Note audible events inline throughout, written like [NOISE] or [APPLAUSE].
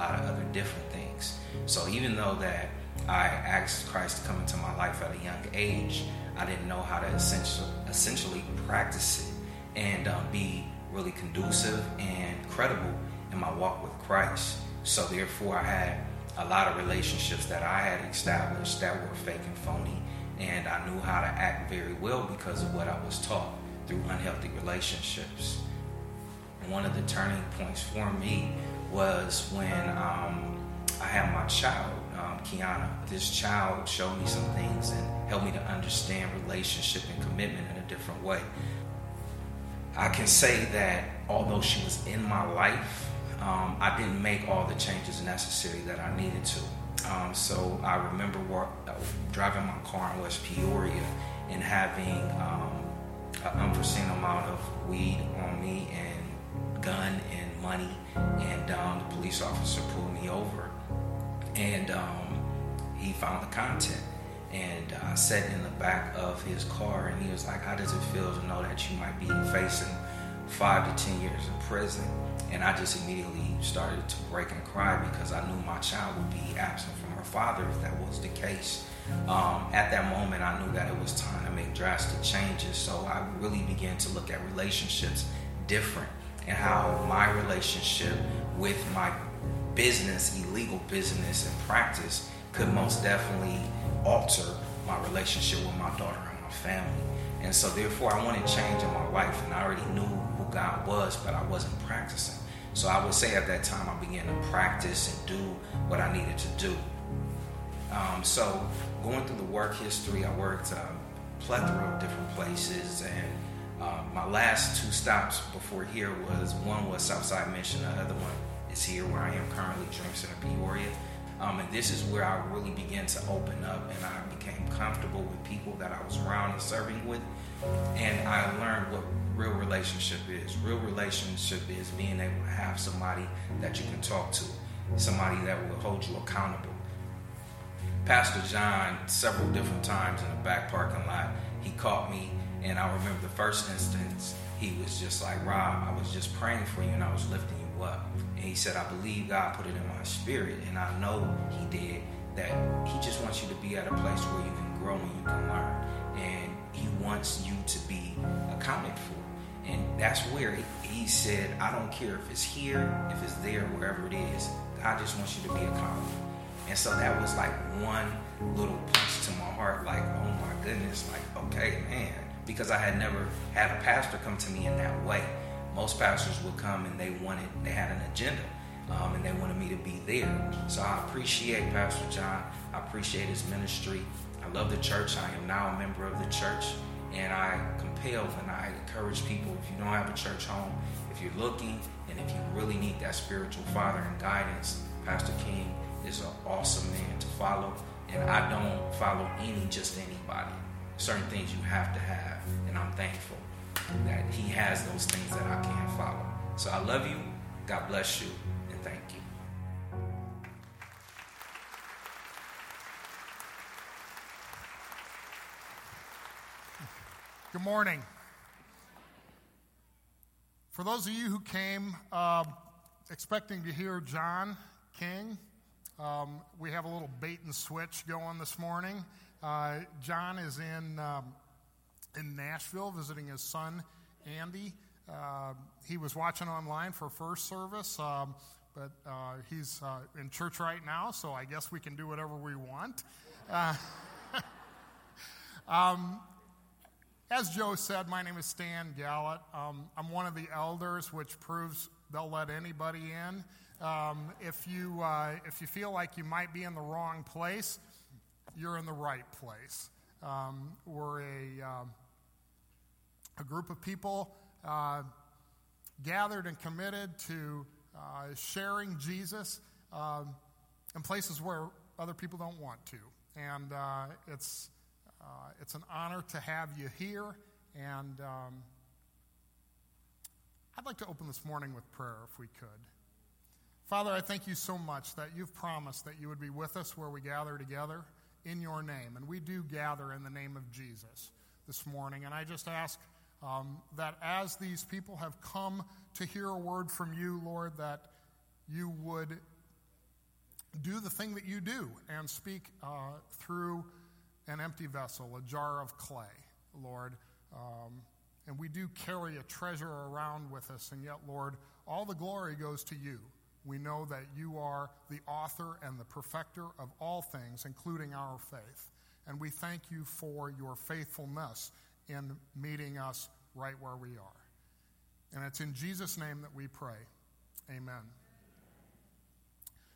lot of other different things. So even though that I asked Christ to come into my life at a young age, I didn't know how to essentially, essentially practice it and um, be really conducive and credible in my walk with Christ. So therefore, I had a lot of relationships that I had established that were fake and phony, and I knew how to act very well because of what I was taught through unhealthy relationships. one of the turning points for me was when um, I had my child, um, Kiana. This child showed me some things and helped me to understand relationship and commitment in a different way. I can say that although she was in my life, um, I didn't make all the changes necessary that I needed to. Um, so I remember uh, driving my car in West Peoria and having um, an unforeseen amount of weed on me and gun and money, and um, the police officer pulled me over, and um, he found the content. And I uh, sat in the back of his car, and he was like, "How does it feel to know that you might be facing five to ten years in prison?" And I just immediately started to break and cry because I knew my child would be absent from her father if that was the case. Um, at that moment, I knew that it was time to make drastic changes. So I really began to look at relationships different and how my relationship with my business, illegal business and practice, could most definitely alter my relationship with my daughter and my family. And so, therefore, I wanted change in my life, and I already knew who God was, but I wasn't practicing. So, I would say at that time, I began to practice and do what I needed to do. Um, so, going through the work history, I worked a plethora of different places, and uh, my last two stops before here was one was Southside Mission, the other one is here where I am currently, Dream Center Peoria. Um, and this is where I really began to open up, and I became comfortable with people that I was around and serving with, and I learned what real relationship is. Real relationship is being able to have somebody that you can talk to, somebody that will hold you accountable Pastor John several different times in the back parking lot. He caught me, and I remember the first instance, he was just like, Rob, I was just praying for you and I was lifting you up. And he said, I believe God put it in my spirit, and I know He did, that He just wants you to be at a place where you can grow and you can learn. And He wants you to be accounted for. And that's where he said, I don't care if it's here, if it's there, wherever it is, God just wants you to be accountable. And so that was like one little punch to my heart, like, oh my goodness, like, okay, man. Because I had never had a pastor come to me in that way. Most pastors would come and they wanted, they had an agenda. Um, and they wanted me to be there. So I appreciate Pastor John. I appreciate his ministry. I love the church. I am now a member of the church. And I compel and I encourage people if you don't have a church home, if you're looking and if you really need that spiritual father and guidance, Pastor King is an awesome man to follow. And I don't follow any just anybody. Certain things you have to have. And I'm thankful that he has those things that I can't follow. So I love you. God bless you. And thank you. Good morning. For those of you who came uh, expecting to hear John King, um, we have a little bait and switch going this morning. Uh, John is in, um, in Nashville visiting his son, Andy. Uh, he was watching online for first service, um, but uh, he's uh, in church right now, so I guess we can do whatever we want. Uh, [LAUGHS] um, as Joe said, my name is Stan Galat. Um, I'm one of the elders, which proves they'll let anybody in. Um, if, you, uh, if you feel like you might be in the wrong place, you're in the right place. Um, we're a, um, a group of people uh, gathered and committed to uh, sharing Jesus um, in places where other people don't want to. And uh, it's, uh, it's an honor to have you here. And um, I'd like to open this morning with prayer if we could. Father, I thank you so much that you've promised that you would be with us where we gather together in your name. And we do gather in the name of Jesus this morning. And I just ask um, that as these people have come to hear a word from you, Lord, that you would do the thing that you do and speak uh, through an empty vessel, a jar of clay, Lord. Um, and we do carry a treasure around with us, and yet, Lord, all the glory goes to you. We know that you are the author and the perfecter of all things, including our faith. And we thank you for your faithfulness in meeting us right where we are. And it's in Jesus' name that we pray. Amen.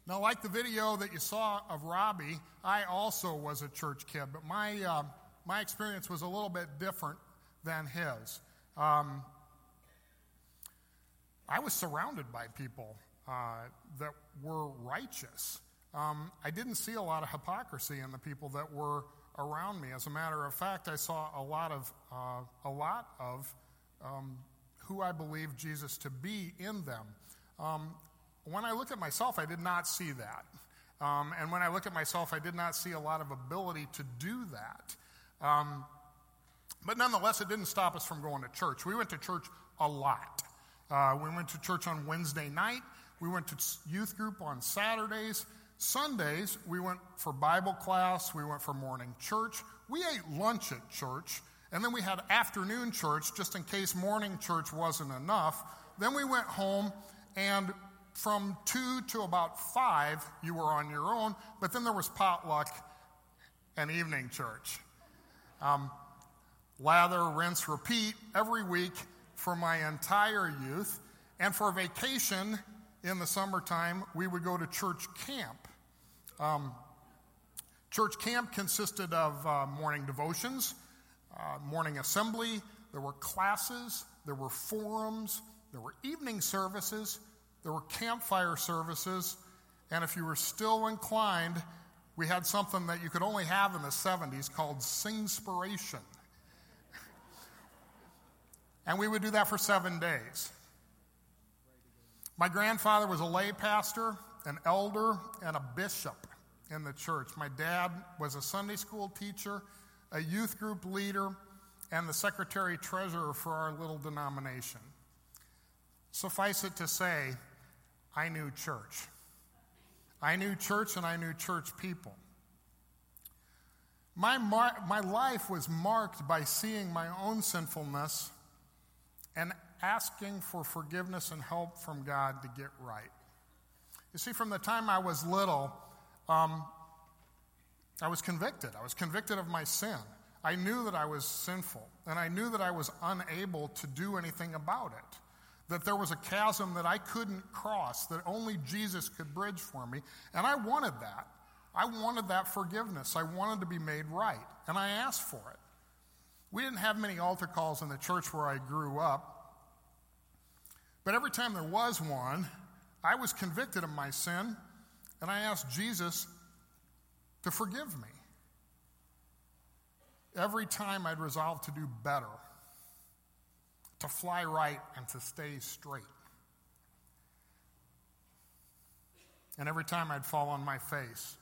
Now, like the video that you saw of Robbie, I also was a church kid, but my, uh, my experience was a little bit different than his. Um, I was surrounded by people uh, that were righteous. Um, I didn't see a lot of hypocrisy in the people that were around me. As a matter of fact, I saw a lot of uh, a lot of um, who I believe Jesus to be in them. Um, when I look at myself, I did not see that. Um, and when I look at myself, I did not see a lot of ability to do that. Um, but nonetheless, it didn't stop us from going to church. We went to church a lot. Uh, we went to church on Wednesday night. We went to youth group on Saturdays. Sundays, we went for Bible class. We went for morning church. We ate lunch at church. And then we had afternoon church just in case morning church wasn't enough. Then we went home, and from 2 to about 5, you were on your own, but then there was potluck and evening church. Um, lather, rinse, repeat every week for my entire youth. And for vacation in the summertime, we would go to church camp. Um, church camp consisted of uh, morning devotions, uh, morning assembly, there were classes, there were forums, there were evening services, there were campfire services, and if you were still inclined, we had something that you could only have in the 70s called Singspiration. [LAUGHS] and we would do that for seven days. My grandfather was a lay pastor, an elder, and a bishop in the church. My dad was a Sunday school teacher a youth group leader, and the secretary treasurer for our little denomination. Suffice it to say, I knew church. I knew church and I knew church people. My, mar- my life was marked by seeing my own sinfulness and asking for forgiveness and help from God to get right. You see, from the time I was little, um, I was convicted. I was convicted of my sin. I knew that I was sinful, and I knew that I was unable to do anything about it. That there was a chasm that I couldn't cross, that only Jesus could bridge for me. And I wanted that. I wanted that forgiveness. I wanted to be made right, and I asked for it. We didn't have many altar calls in the church where I grew up, but every time there was one, I was convicted of my sin, and I asked Jesus to forgive me. Every time I'd resolve to do better, to fly right and to stay straight. And every time I'd fall on my face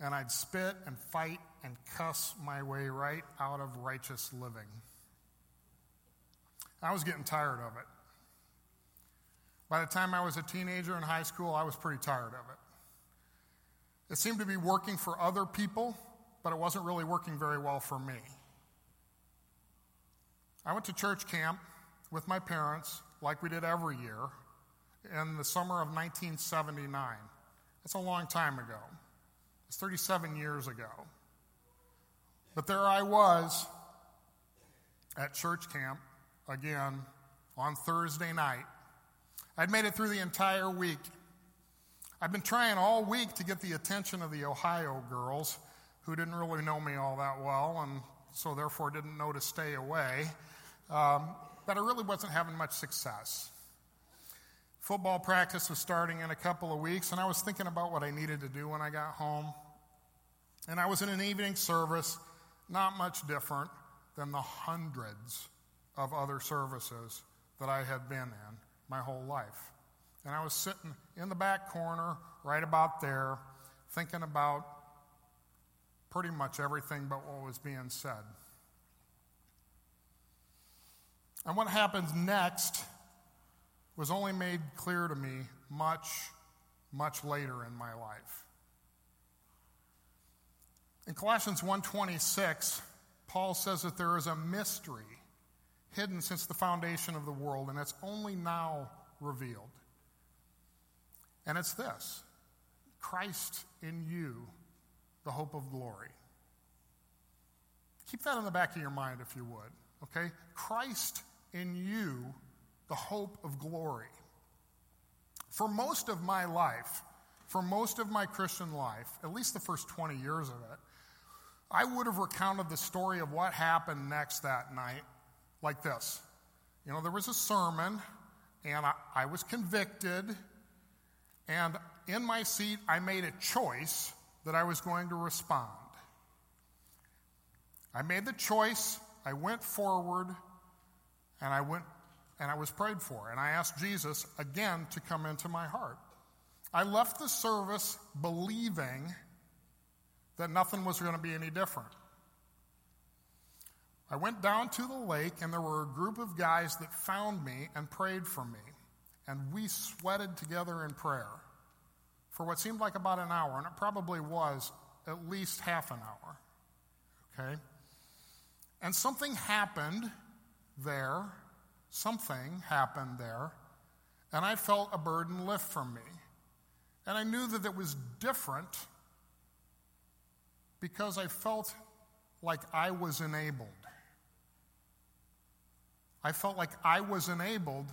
and I'd spit and fight and cuss my way right out of righteous living. I was getting tired of it. By the time I was a teenager in high school, I was pretty tired of it. It seemed to be working for other people, but it wasn't really working very well for me. I went to church camp with my parents, like we did every year, in the summer of 1979. That's a long time ago. It's 37 years ago. But there I was at church camp again on Thursday night. I'd made it through the entire week I'd been trying all week to get the attention of the Ohio girls who didn't really know me all that well and so therefore didn't know to stay away. Um, but I really wasn't having much success. Football practice was starting in a couple of weeks, and I was thinking about what I needed to do when I got home. And I was in an evening service, not much different than the hundreds of other services that I had been in my whole life. And I was sitting in the back corner, right about there, thinking about pretty much everything but what was being said. And what happens next was only made clear to me much, much later in my life. In Colossians 1:26, Paul says that there is a mystery hidden since the foundation of the world and it's only now revealed. And it's this Christ in you, the hope of glory. Keep that in the back of your mind if you would, okay? Christ in you, the hope of glory. For most of my life, for most of my Christian life, at least the first 20 years of it, I would have recounted the story of what happened next that night like this. You know, there was a sermon, and I, I was convicted, and in my seat, I made a choice that I was going to respond. I made the choice, I went forward, and I went and I was prayed for. And I asked Jesus again to come into my heart. I left the service believing that nothing was going to be any different. I went down to the lake, and there were a group of guys that found me and prayed for me. And we sweated together in prayer for what seemed like about an hour, and it probably was at least half an hour. Okay? And something happened there. Something happened there. And I felt a burden lift from me. And I knew that it was different because I felt like I was enabled. I felt like I was enabled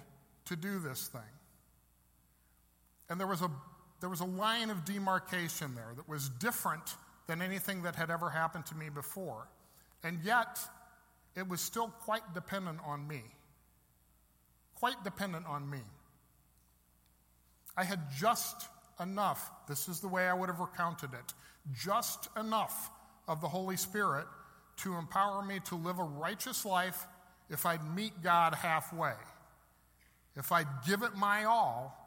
to do this thing. And there was a, there was a line of demarcation there that was different than anything that had ever happened to me before. And yet, it was still quite dependent on me. Quite dependent on me. I had just enough, this is the way I would have recounted it, just enough of the Holy Spirit to empower me to live a righteous life if I'd meet God halfway. If I'd give it my all,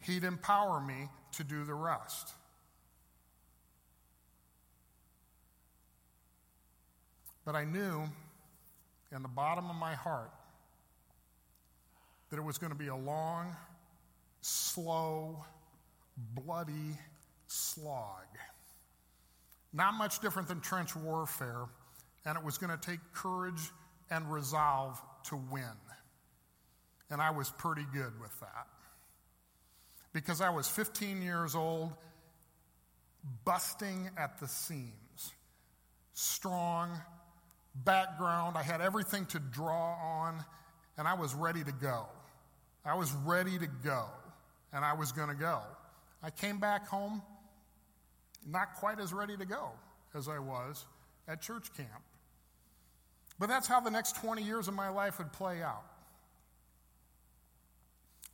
He'd empower me to do the rest. But I knew in the bottom of my heart that it was going to be a long, slow, bloody slog. Not much different than trench warfare, and it was going to take courage and resolve to win. And I was pretty good with that. Because I was 15 years old, busting at the seams, strong, background. I had everything to draw on, and I was ready to go. I was ready to go, and I was going to go. I came back home not quite as ready to go as I was at church camp. But that's how the next 20 years of my life would play out.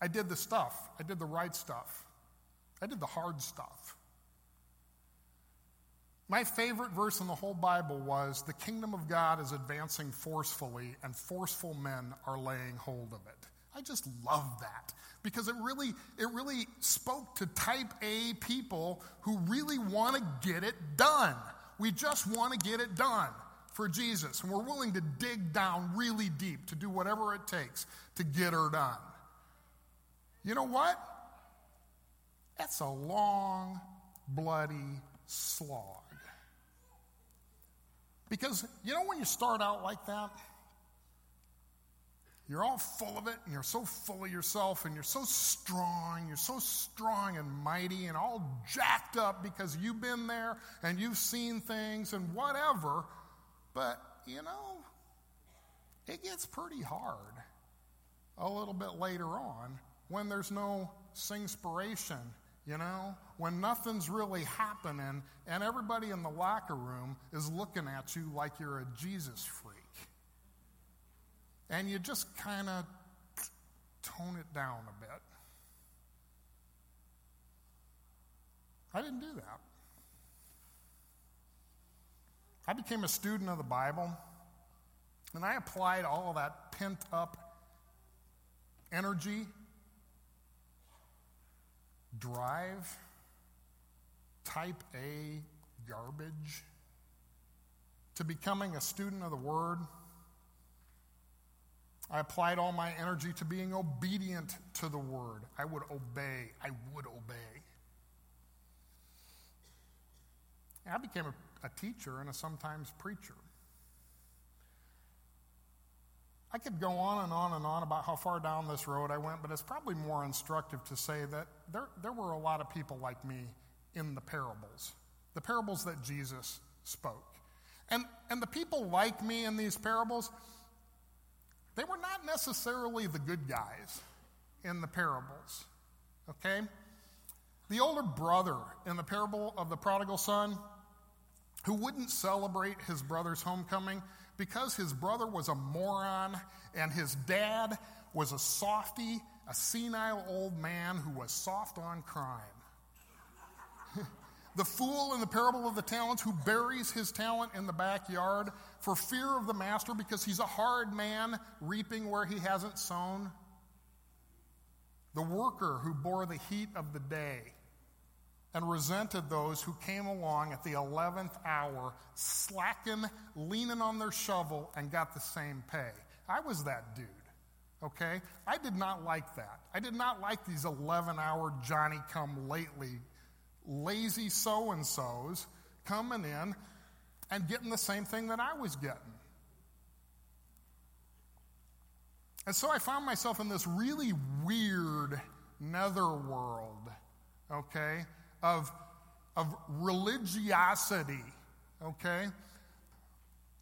I did the stuff, I did the right stuff, I did the hard stuff. My favorite verse in the whole Bible was The kingdom of God is advancing forcefully, and forceful men are laying hold of it. I just love that because it really, it really spoke to type A people who really want to get it done. We just want to get it done for Jesus, and we're willing to dig down really deep to do whatever it takes to get her done. You know what? That's a long, bloody slog. Because, you know, when you start out like that, you're all full of it, and you're so full of yourself, and you're so strong, you're so strong and mighty, and all jacked up because you've been there and you've seen things and whatever. But, you know, it gets pretty hard a little bit later on when there's no inspiration you know, when nothing's really happening and everybody in the locker room is looking at you like you're a Jesus freak. And you just kind of tone it down a bit. I didn't do that. I became a student of the Bible, and I applied all of that pent up energy, drive, type A garbage, to becoming a student of the Word. I applied all my energy to being obedient to the Word. I would obey. I would obey. I became a, a teacher and a sometimes preacher. I could go on and on and on about how far down this road I went, but it's probably more instructive to say that there, there were a lot of people like me in the parables, the parables that Jesus spoke. And, and the people like me in these parables, they were not necessarily the good guys in the parables, okay? The older brother in the parable of the prodigal son, who wouldn't celebrate his brother's homecoming, because his brother was a moron and his dad was a softy, a senile old man who was soft on crime. [LAUGHS] the fool in the parable of the talents who buries his talent in the backyard for fear of the master because he's a hard man reaping where he hasn't sown. The worker who bore the heat of the day and resented those who came along at the 11th hour, slacking, leaning on their shovel, and got the same pay. I was that dude, okay? I did not like that. I did not like these 11 hour Johnny come lately, lazy so and so's coming in and getting the same thing that I was getting. And so I found myself in this really weird netherworld, okay? Of, of religiosity, okay?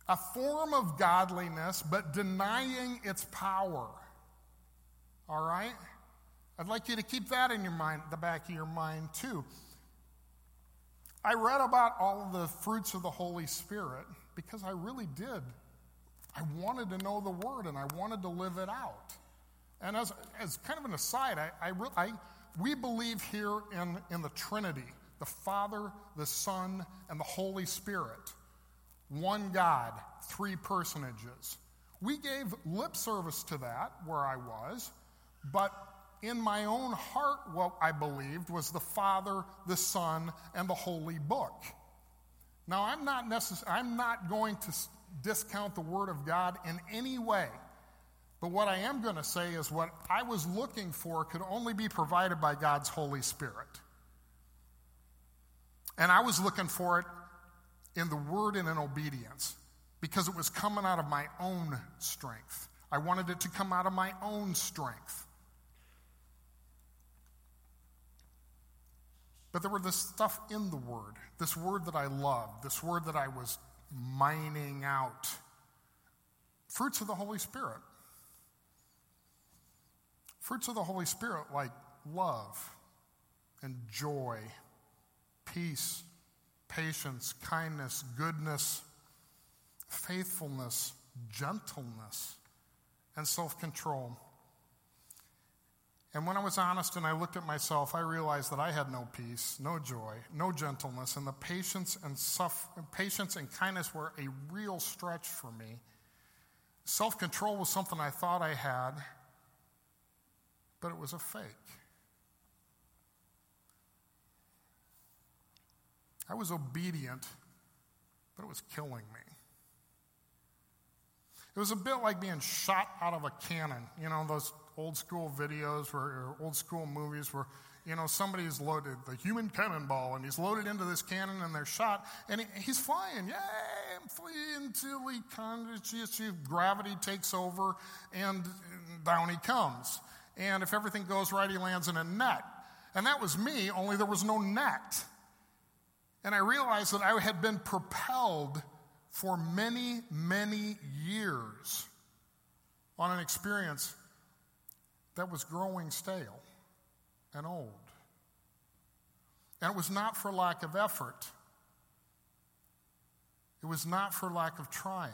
A form of godliness, but denying its power. All right? I'd like you to keep that in your mind, the back of your mind too. I read about all of the fruits of the Holy Spirit because I really did. I wanted to know the Word and I wanted to live it out. And as, as kind of an aside, I, I, re- I we believe here in, in the Trinity the Father, the Son, and the Holy Spirit. One God, three personages. We gave lip service to that where I was, but in my own heart, what I believed was the Father, the Son, and the Holy Book. Now, I'm not, necess- I'm not going to discount the Word of God in any way. But what I am going to say is what I was looking for could only be provided by God's Holy Spirit. And I was looking for it in the word and in obedience because it was coming out of my own strength. I wanted it to come out of my own strength. But there were this stuff in the word, this word that I loved, this word that I was mining out. Fruits of the Holy Spirit. Fruits of the Holy Spirit, like love and joy, peace, patience, kindness, goodness, faithfulness, gentleness, and self control. And when I was honest and I looked at myself, I realized that I had no peace, no joy, no gentleness, and the patience and patience and kindness were a real stretch for me. Self control was something I thought I had, but it was a fake. I was obedient, but it was killing me. It was a bit like being shot out of a cannon. You know, those old school videos where, or old school movies where, you know, somebody's loaded the human cannonball and he's loaded into this cannon and they're shot and he, he's flying. Yay, I'm flying until he kind of, gravity takes over and down he comes and if everything goes right, he lands in a net. And that was me, only there was no net. And I realized that I had been propelled for many, many years on an experience that was growing stale and old. And it was not for lack of effort, it was not for lack of trying.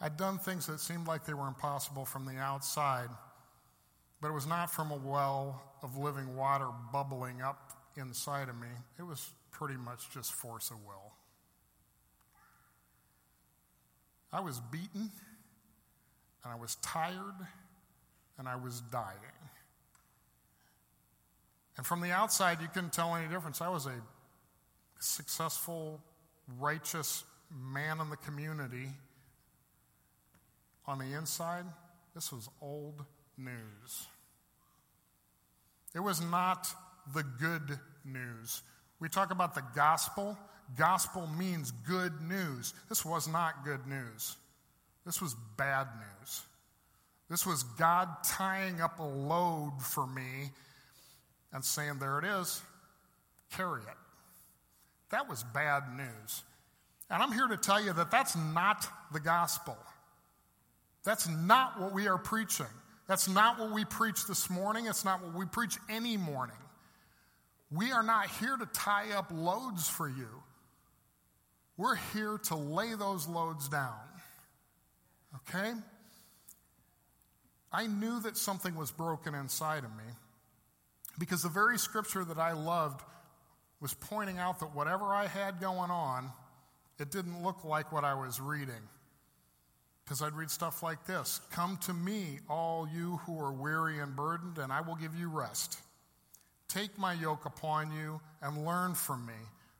I'd done things that seemed like they were impossible from the outside, but it was not from a well of living water bubbling up inside of me. It was pretty much just force of will. I was beaten, and I was tired, and I was dying. And from the outside, you couldn't tell any difference. I was a successful, righteous man in the community. On the inside, this was old news. It was not the good news. We talk about the gospel. Gospel means good news. This was not good news. This was bad news. This was God tying up a load for me and saying, There it is, carry it. That was bad news. And I'm here to tell you that that's not the gospel. That's not what we are preaching. That's not what we preach this morning. It's not what we preach any morning. We are not here to tie up loads for you. We're here to lay those loads down. Okay? I knew that something was broken inside of me because the very scripture that I loved was pointing out that whatever I had going on, it didn't look like what I was reading. Because I'd read stuff like this Come to me, all you who are weary and burdened, and I will give you rest. Take my yoke upon you and learn from me,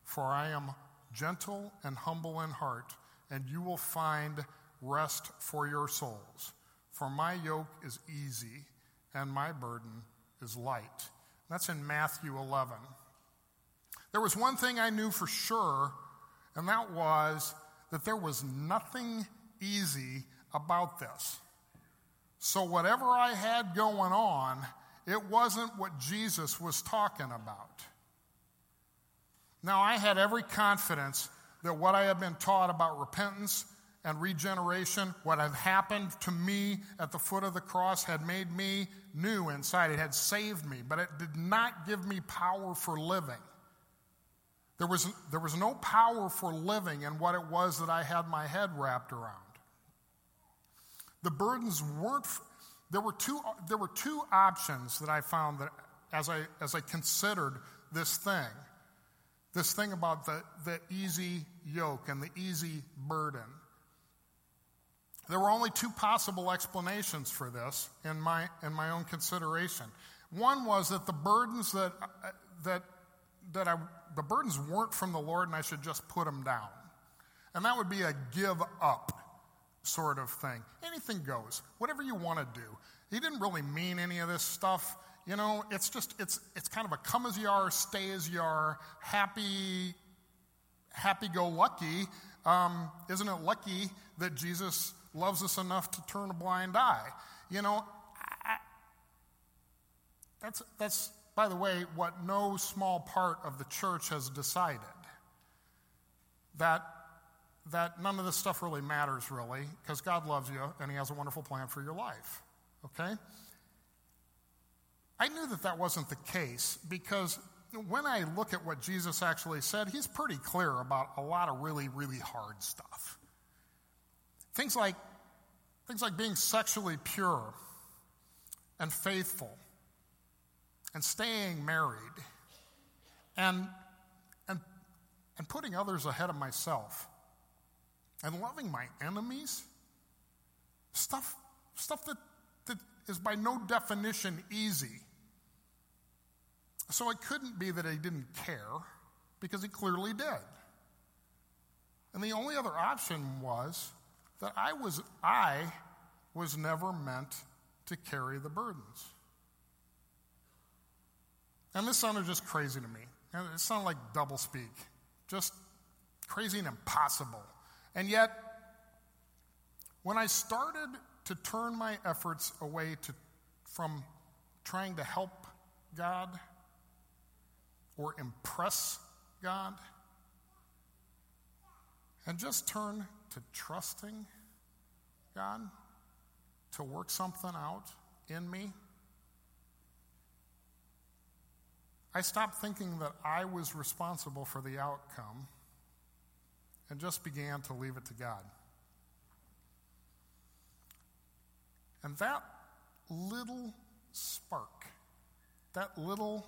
for I am gentle and humble in heart, and you will find rest for your souls. For my yoke is easy and my burden is light. That's in Matthew 11. There was one thing I knew for sure, and that was that there was nothing easy about this. So, whatever I had going on, it wasn't what Jesus was talking about. Now, I had every confidence that what I had been taught about repentance and regeneration, what had happened to me at the foot of the cross, had made me new inside. It had saved me, but it did not give me power for living. There was, there was no power for living in what it was that I had my head wrapped around. The burdens weren't, there were two, there were two options that I found that as I, as I considered this thing this thing about the, the easy yoke and the easy burden. There were only two possible explanations for this in my, in my own consideration. One was that the burdens that, that, that I, the burdens weren't from the Lord and I should just put them down. And that would be a give up sort of thing. Anything goes, whatever you want to do. He didn't really mean any of this stuff. You know, it's just, it's, it's kind of a come as you are, stay as you are, happy, happy go lucky. Um, isn't it lucky that Jesus loves us enough to turn a blind eye? You know, I, that's, that's, by the way, what no small part of the church has decided. That, that none of this stuff really matters, really, because God loves you and He has a wonderful plan for your life. Okay? I knew that that wasn't the case because when I look at what Jesus actually said, he's pretty clear about a lot of really, really hard stuff. Things like, things like being sexually pure and faithful and staying married and, and, and putting others ahead of myself and loving my enemies. Stuff, stuff that, that is by no definition easy. So it couldn't be that he didn't care, because he clearly did. And the only other option was that I was, I was never meant to carry the burdens. And this sounded just crazy to me. It sounded like doublespeak, just crazy and impossible. And yet, when I started to turn my efforts away to, from trying to help God or impress God and just turn to trusting God to work something out in me. I stopped thinking that I was responsible for the outcome and just began to leave it to God. And that little spark, that little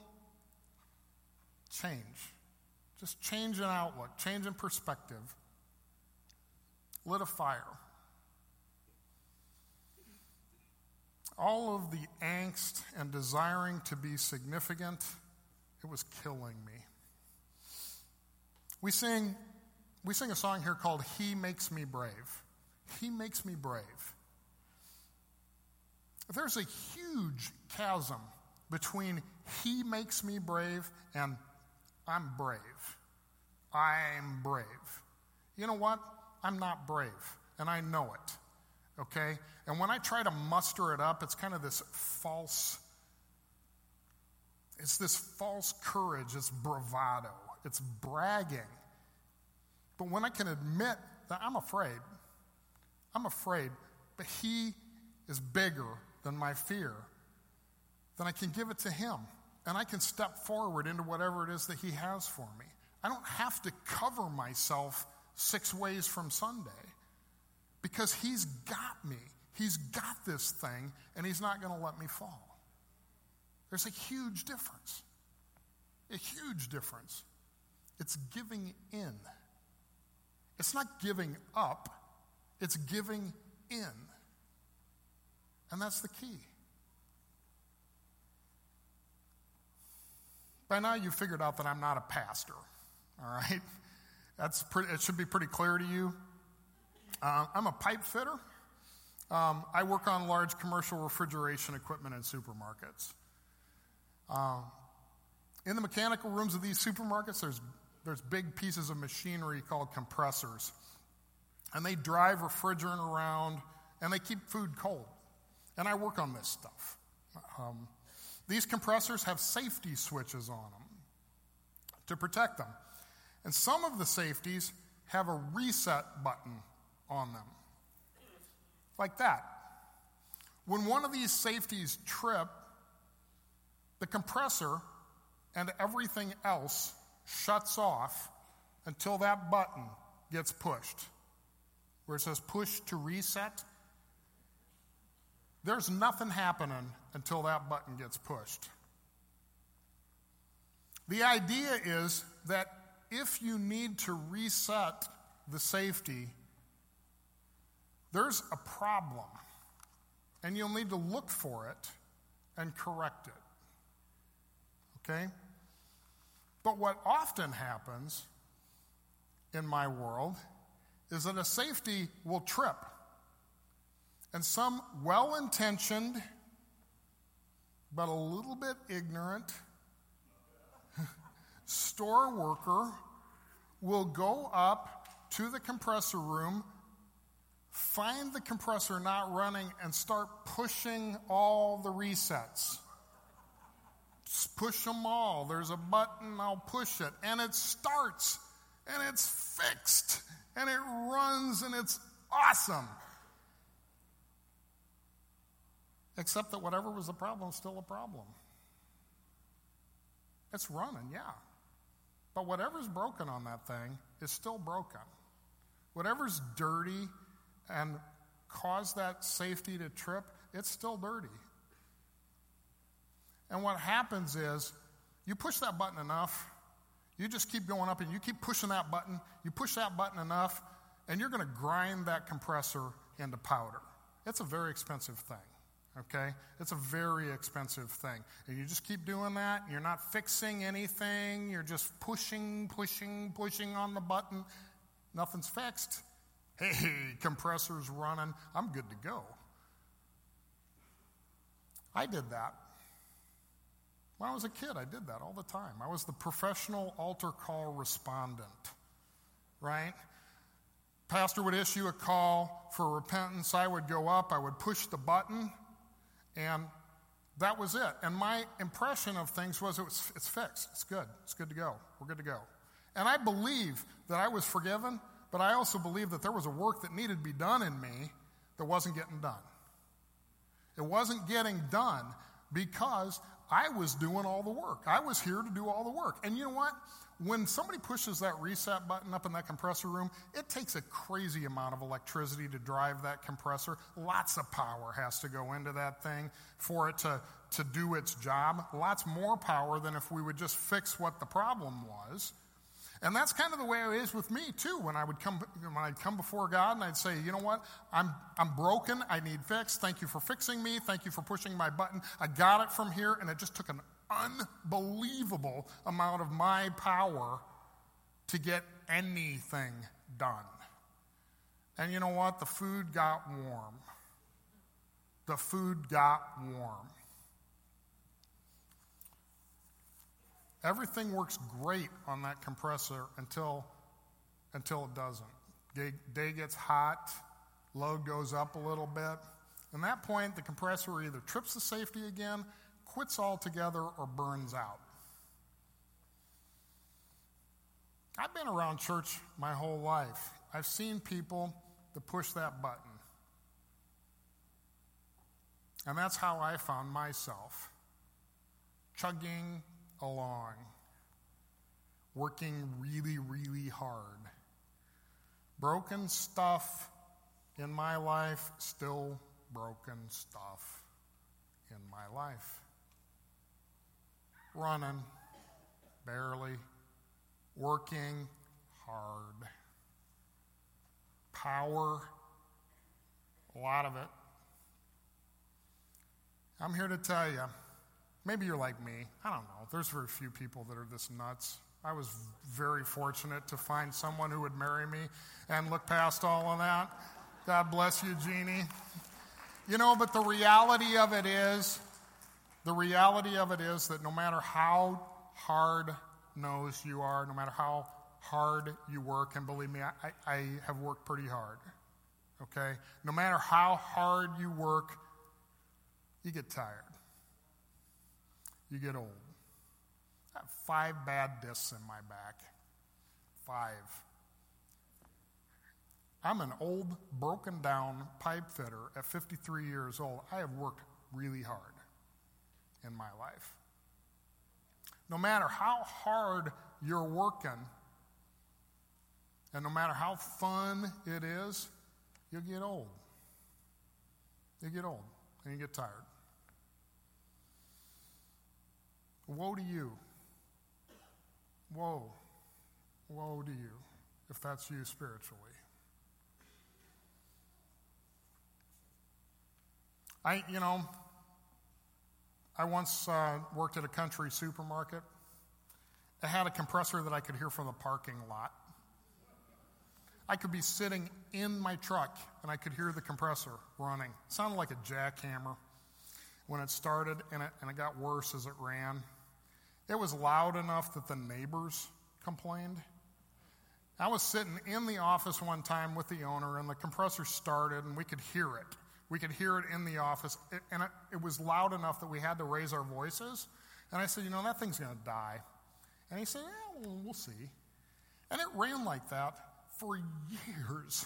change, just change in outlook, change in perspective, lit a fire. All of the angst and desiring to be significant, it was killing me. We sing, we sing a song here called He Makes Me Brave. He makes me brave. There's a huge chasm between He makes me brave and I'm brave. I'm brave. You know what? I'm not brave, and I know it. Okay? And when I try to muster it up, it's kind of this false, it's this false courage, it's bravado, it's bragging. But when I can admit that I'm afraid, I'm afraid, but He is bigger than my fear, then I can give it to Him. And I can step forward into whatever it is that He has for me. I don't have to cover myself six ways from Sunday because He's got me. He's got this thing, and He's not going to let me fall. There's a huge difference. A huge difference. It's giving in. It's not giving up, it's giving in. And that's the key. By now, you've figured out that I'm not a pastor, all right? [LAUGHS] That's pretty, it should be pretty clear to you. Uh, I'm a pipe fitter. Um, I work on large commercial refrigeration equipment in supermarkets. Um, in the mechanical rooms of these supermarkets, there's, there's big pieces of machinery called compressors. And they drive refrigerant around and they keep food cold. And I work on this stuff. Um, these compressors have safety switches on them to protect them. And some of the safeties have a reset button on them, like that. When one of these safeties trip, the compressor and everything else shuts off until that button gets pushed. Where it says push to reset, there's nothing happening until that button gets pushed. The idea is that if you need to reset the safety, there's a problem, and you'll need to look for it and correct it. Okay? But what often happens in my world is that a safety will trip. And some well intentioned, but a little bit ignorant [LAUGHS] store worker will go up to the compressor room, find the compressor not running, and start pushing all the resets. Push them all. There's a button, I'll push it. And it starts, and it's fixed, and it runs, and it's awesome. Except that whatever was the problem is still a problem. It's running, yeah. But whatever's broken on that thing is still broken. Whatever's dirty and caused that safety to trip, it's still dirty. And what happens is you push that button enough, you just keep going up and you keep pushing that button, you push that button enough, and you're going to grind that compressor into powder. It's a very expensive thing okay? It's a very expensive thing. And you just keep doing that, you're not fixing anything, you're just pushing, pushing, pushing on the button. Nothing's fixed. [LAUGHS] Hey, compressor's running, I'm good to go. I did that. When I was a kid, I did that all the time. I was the professional altar call respondent, right? Pastor would issue a call for repentance. I would go up, I would push the button, and that was it. And my impression of things was, it was it's fixed. It's good. It's good to go. We're good to go. And I believe that I was forgiven, but I also believe that there was a work that needed to be done in me that wasn't getting done. It wasn't getting done because I was doing all the work. I was here to do all the work. And you know what? when somebody pushes that reset button up in that compressor room, it takes a crazy amount of electricity to drive that compressor. Lots of power has to go into that thing for it to, to do its job. Lots more power than if we would just fix what the problem was. And that's kind of the way it is with me too. When I would come, when I'd come before God and I'd say, you know what, I'm I'm broken. I need fixed. Thank you for fixing me. Thank you for pushing my button. I got it from here, and it just took an unbelievable amount of my power to get anything done. And you know what? The food got warm. The food got warm. Everything works great on that compressor until, until it doesn't. Day, day gets hot, load goes up a little bit. At that point, the compressor either trips the safety again, quits altogether, or burns out. I've been around church my whole life. I've seen people that push that button. And that's how I found myself chugging along, working really, really hard. Broken stuff in my life, still broken stuff in my life. Running, barely, working hard. Power, a lot of it. I'm here to tell you Maybe you're like me. I don't know. There's very few people that are this nuts. I was very fortunate to find someone who would marry me and look past all of that. God bless you, Jeannie. You know, but the reality of it is, the reality of it is that no matter how hard nosed you are, no matter how hard you work, and believe me, I, I have worked pretty hard, okay? No matter how hard you work, you get tired you get old. I have five bad discs in my back. Five. I'm an old, broken down pipe fitter at 53 years old. I have worked really hard in my life. No matter how hard you're working, and no matter how fun it is, you'll get old. You get old and you get tired. Woe to you. Woe. Woe to you if that's you spiritually. I, you know, I once uh, worked at a country supermarket. It had a compressor that I could hear from the parking lot. I could be sitting in my truck and I could hear the compressor running. It sounded like a jackhammer when it started, and it, and it got worse as it ran. It was loud enough that the neighbors complained. I was sitting in the office one time with the owner, and the compressor started, and we could hear it. We could hear it in the office, it, and it, it was loud enough that we had to raise our voices. And I said, You know, that thing's going to die. And he said, Yeah, well, we'll see. And it ran like that for years,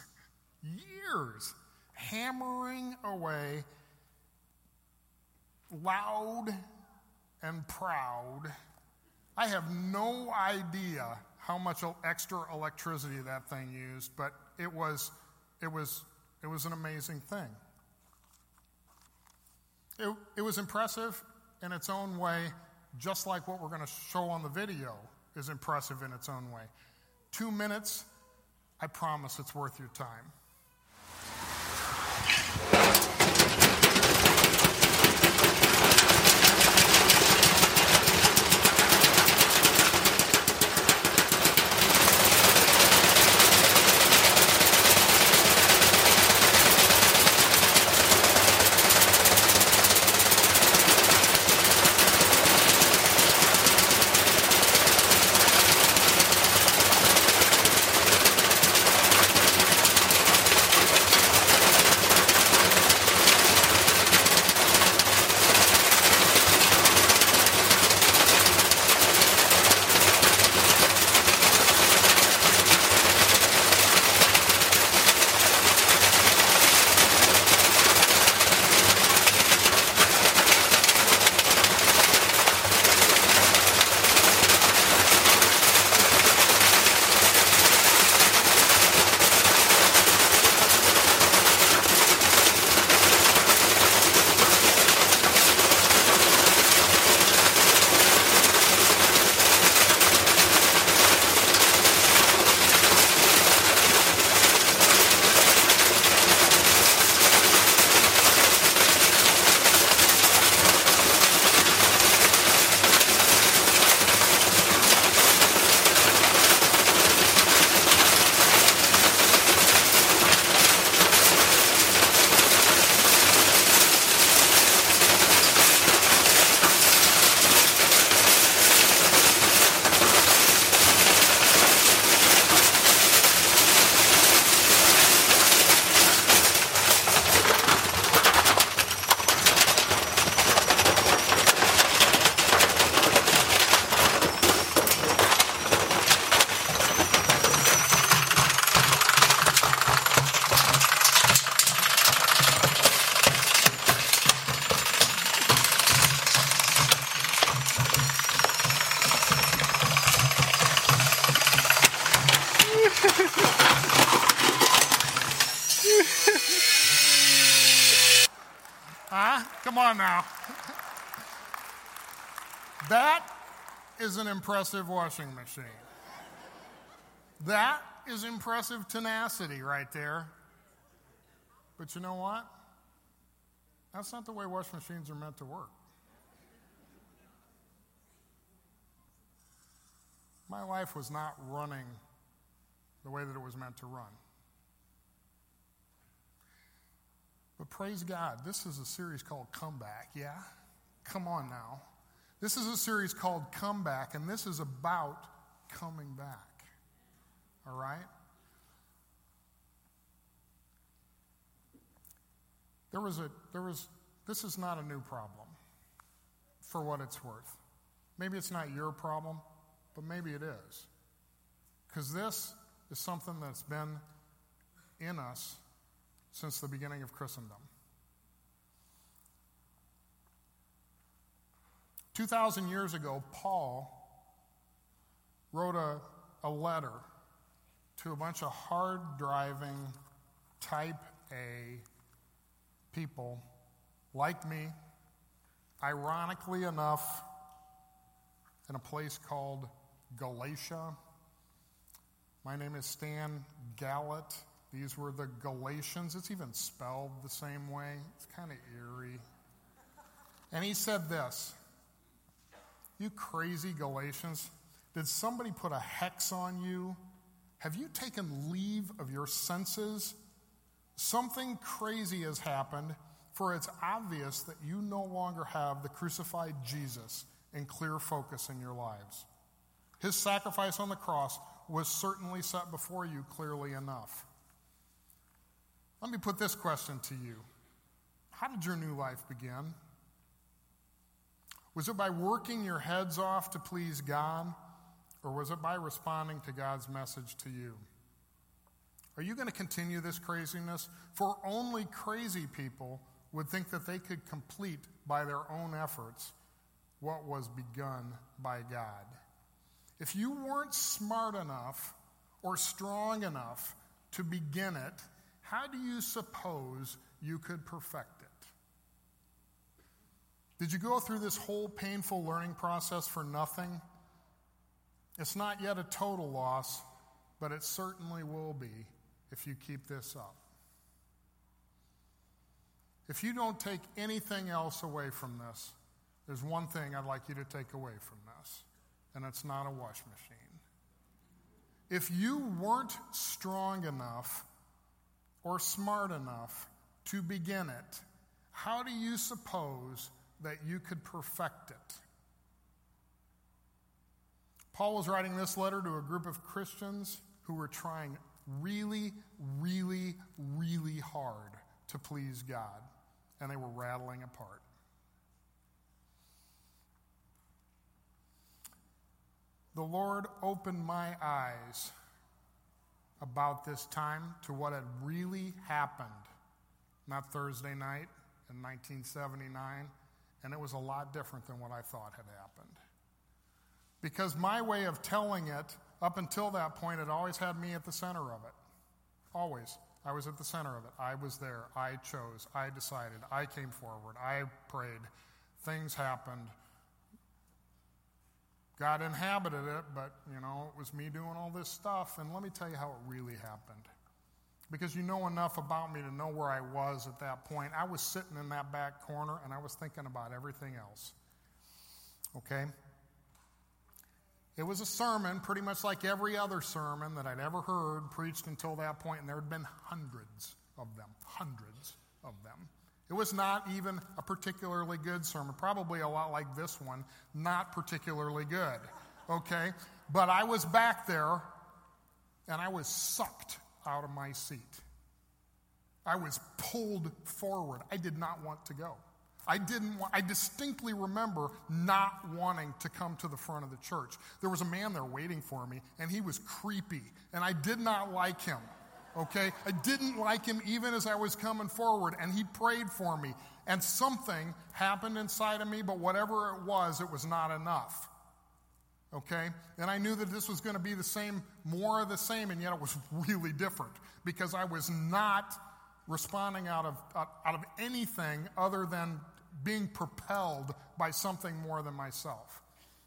years, hammering away, loud and proud I have no idea how much extra electricity that thing used, but it was, it was, it was an amazing thing. It, it was impressive in its own way, just like what we're going to show on the video is impressive in its own way. Two minutes, I promise it's worth your time. Impressive washing machine. That is impressive tenacity right there. But you know what? That's not the way washing machines are meant to work. My life was not running the way that it was meant to run. But praise God, this is a series called Comeback, yeah? Come on now. This is a series called Comeback, and this is about coming back. All right? There was a, there was, this is not a new problem for what it's worth. Maybe it's not your problem, but maybe it is. Because this is something that's been in us since the beginning of Christendom. 2,000 years ago, Paul wrote a, a letter to a bunch of hard driving, type A people like me, ironically enough, in a place called Galatia. My name is Stan Galat. These were the Galatians. It's even spelled the same way. It's kind of eerie. And he said this You crazy Galatians, did somebody put a hex on you? Have you taken leave of your senses? Something crazy has happened, for it's obvious that you no longer have the crucified Jesus in clear focus in your lives. His sacrifice on the cross was certainly set before you clearly enough. Let me put this question to you How did your new life begin? Was it by working your heads off to please God, or was it by responding to God's message to you? Are you going to continue this craziness? For only crazy people would think that they could complete by their own efforts what was begun by God. If you weren't smart enough or strong enough to begin it, how do you suppose you could perfect? Did you go through this whole painful learning process for nothing? It's not yet a total loss, but it certainly will be if you keep this up. If you don't take anything else away from this, there's one thing I'd like you to take away from this, and it's not a wash machine. If you weren't strong enough or smart enough to begin it, how do you suppose that you could perfect it? Paul was writing this letter to a group of Christians who were trying really, really, really hard to please God, and they were rattling apart. The Lord opened my eyes about this time to what had really happened, not Thursday night in 1979, and it was a lot different than what I thought had happened. Because my way of telling it up until that point had always had me at the center of it. Always. I was at the center of it. I was there. I chose. I decided. I came forward. I prayed. Things happened. God inhabited it, but, you know, it was me doing all this stuff. And let me tell you how it really happened. Because you know enough about me to know where I was at that point. I was sitting in that back corner and I was thinking about everything else. Okay? It was a sermon, pretty much like every other sermon that I'd ever heard preached until that point, and there had been hundreds of them. Hundreds of them. It was not even a particularly good sermon, probably a lot like this one, not particularly good. Okay? But I was back there and I was sucked out of my seat. I was pulled forward. I did not want to go. I didn't want, I distinctly remember not wanting to come to the front of the church. There was a man there waiting for me, and he was creepy, and I did not like him okay? I didn't like him even as I was coming forward, and he prayed for me. And something happened inside of me, but whatever it was, it was not enough. Okay? And I knew that this was going to be the same, more of the same, and yet it was really different because I was not responding out of, out of anything other than being propelled by something more than myself.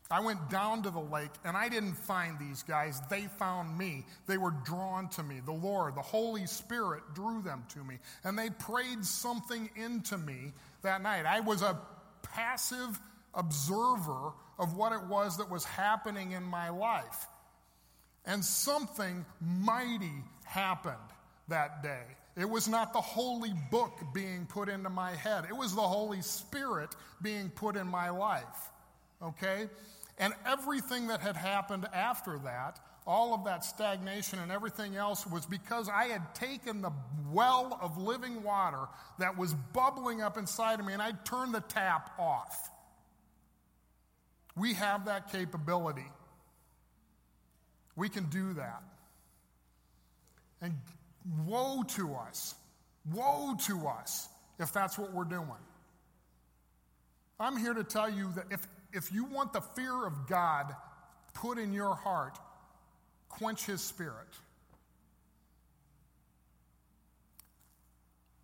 I went down to the lake and I didn't find these guys. They found me. They were drawn to me. The Lord, the Holy Spirit drew them to me. And they prayed something into me that night. I was a passive observer of what it was that was happening in my life. And something mighty happened that day. It was not the holy book being put into my head, it was the Holy Spirit being put in my life. Okay? And everything that had happened after that, all of that stagnation and everything else, was because I had taken the well of living water that was bubbling up inside of me and I turned the tap off. We have that capability. We can do that. And woe to us, woe to us if that's what we're doing. I'm here to tell you that if if you want the fear of God put in your heart, quench his spirit.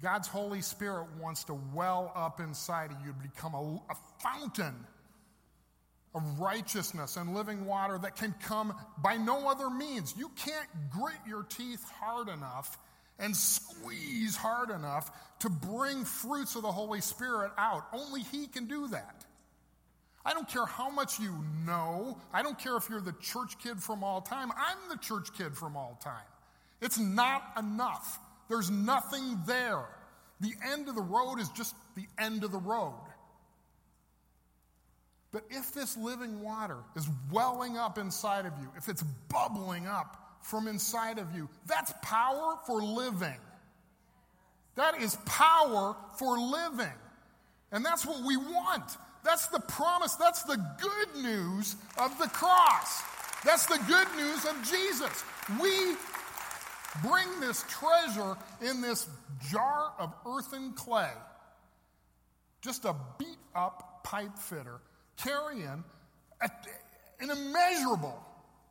God's Holy Spirit wants to well up inside of you, to become a, a fountain of righteousness and living water that can come by no other means. You can't grit your teeth hard enough and squeeze hard enough to bring fruits of the Holy Spirit out. Only He can do that. I don't care how much you know. I don't care if you're the church kid from all time. I'm the church kid from all time. It's not enough. There's nothing there. The end of the road is just the end of the road. But if this living water is welling up inside of you, if it's bubbling up from inside of you, that's power for living. That is power for living. And that's what we want. That's the promise. That's the good news of the cross. That's the good news of Jesus. We bring this treasure in this jar of earthen clay. Just a beat up pipe fitter carrying an immeasurable,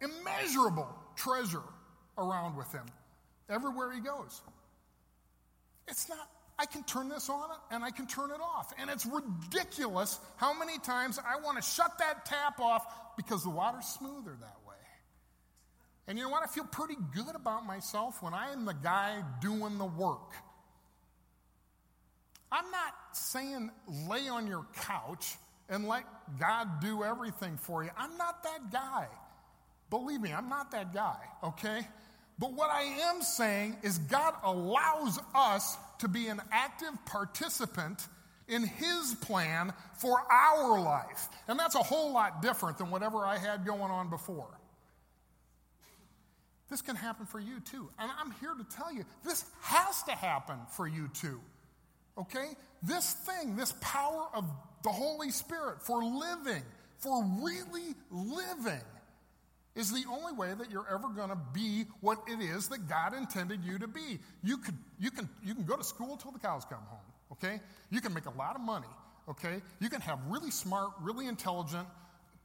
immeasurable treasure around with him everywhere he goes. It's not I can turn this on and I can turn it off. And it's ridiculous how many times I want to shut that tap off because the water's smoother that way. And you know what? I feel pretty good about myself when I am the guy doing the work. I'm not saying lay on your couch and let God do everything for you. I'm not that guy. Believe me, I'm not that guy, okay? But what I am saying is God allows us to be an active participant in His plan for our life. And that's a whole lot different than whatever I had going on before. This can happen for you too. And I'm here to tell you, this has to happen for you too. Okay? This thing, this power of the Holy Spirit for living, for really living, is the only way that you're ever going to be what it is that God intended you to be. You, could, you, can, you can go to school till the cows come home, okay? You can make a lot of money, okay? You can have really smart, really intelligent,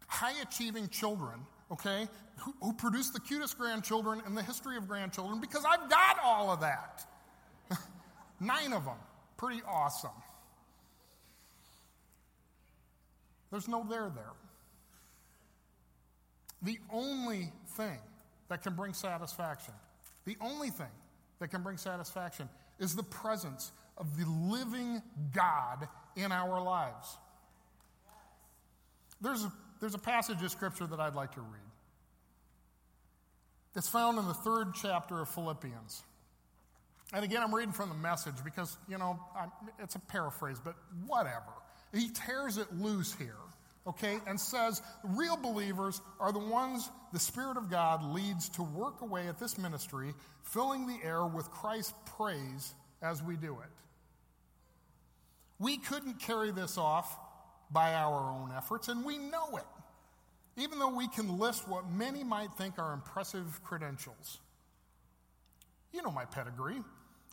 high achieving children, okay, who, who produce the cutest grandchildren in the history of grandchildren because I've got all of that. [LAUGHS] Nine of them. Pretty awesome. There's no there there. The only thing that can bring satisfaction, the only thing that can bring satisfaction is the presence of the living God in our lives. There's a, there's a passage of scripture that I'd like to read. It's found in the third chapter of Philippians. And again, I'm reading from the message because, you know, I'm, it's a paraphrase, but whatever. He tears it loose here okay, and says real believers are the ones the Spirit of God leads to work away at this ministry, filling the air with Christ's praise as we do it. We couldn't carry this off by our own efforts, and we know it, even though we can list what many might think are impressive credentials. You know my pedigree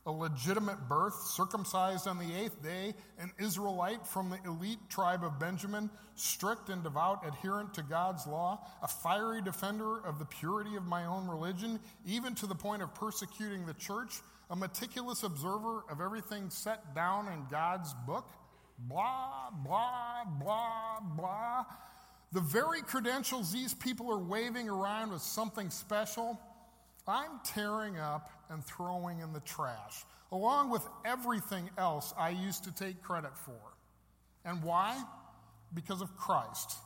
a legitimate birth, circumcised on the eighth day, an Israelite from the elite tribe of Benjamin, strict and devout adherent to God's law, a fiery defender of the purity of my own religion, even to the point of persecuting the church, a meticulous observer of everything set down in God's book? Blah, blah, blah, blah. The very credentials these people are waving around as something special, I'm tearing up and throwing in the trash, along with everything else I used to take credit for. And why? Because of Christ.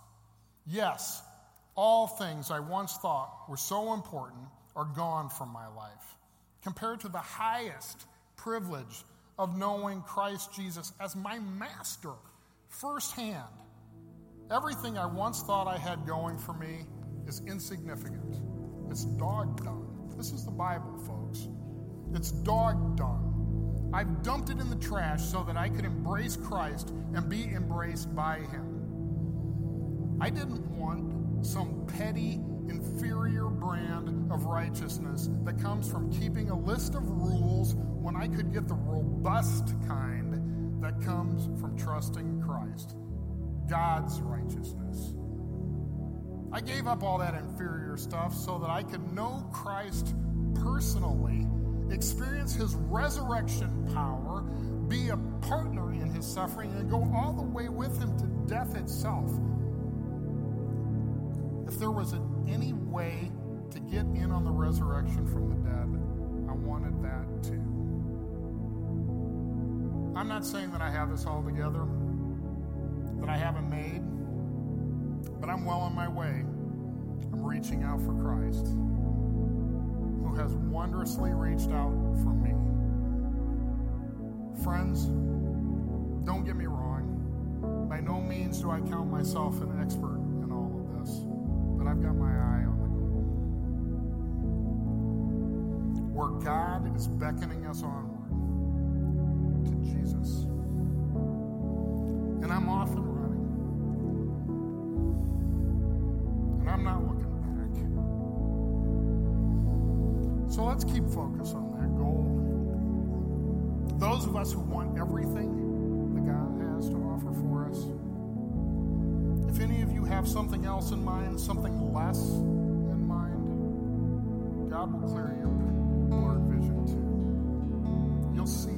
Yes, all things I once thought were so important are gone from my life, compared to the highest privilege of knowing Christ Jesus as my master firsthand. Everything I once thought I had going for me is insignificant. It's dog dung. This is the Bible, folks. It's dog dung. I've dumped it in the trash so that I could embrace Christ and be embraced by Him. I didn't want some petty, inferior brand of righteousness that comes from keeping a list of rules when I could get the robust kind that comes from trusting Christ, God's righteousness. I gave up all that inferior stuff so that I could know Christ personally, experience his resurrection power, be a partner in his suffering, and go all the way with him to death itself. If there was any way to get in on the resurrection from the dead, I wanted that too. I'm not saying that I have this all together, that I haven't made, but I'm well on my way. I'm reaching out for Christ, has wondrously reached out for me. Friends, don't get me wrong. By no means do I count myself an expert in all of this, but I've got my eye on the goal. Where God is beckoning us onward to Jesus. And I'm off So let's keep focus on that goal. Those of us who want everything that God has to offer for us. If any of you have something else in mind, something less in mind, God will clear your blurred vision too. You'll see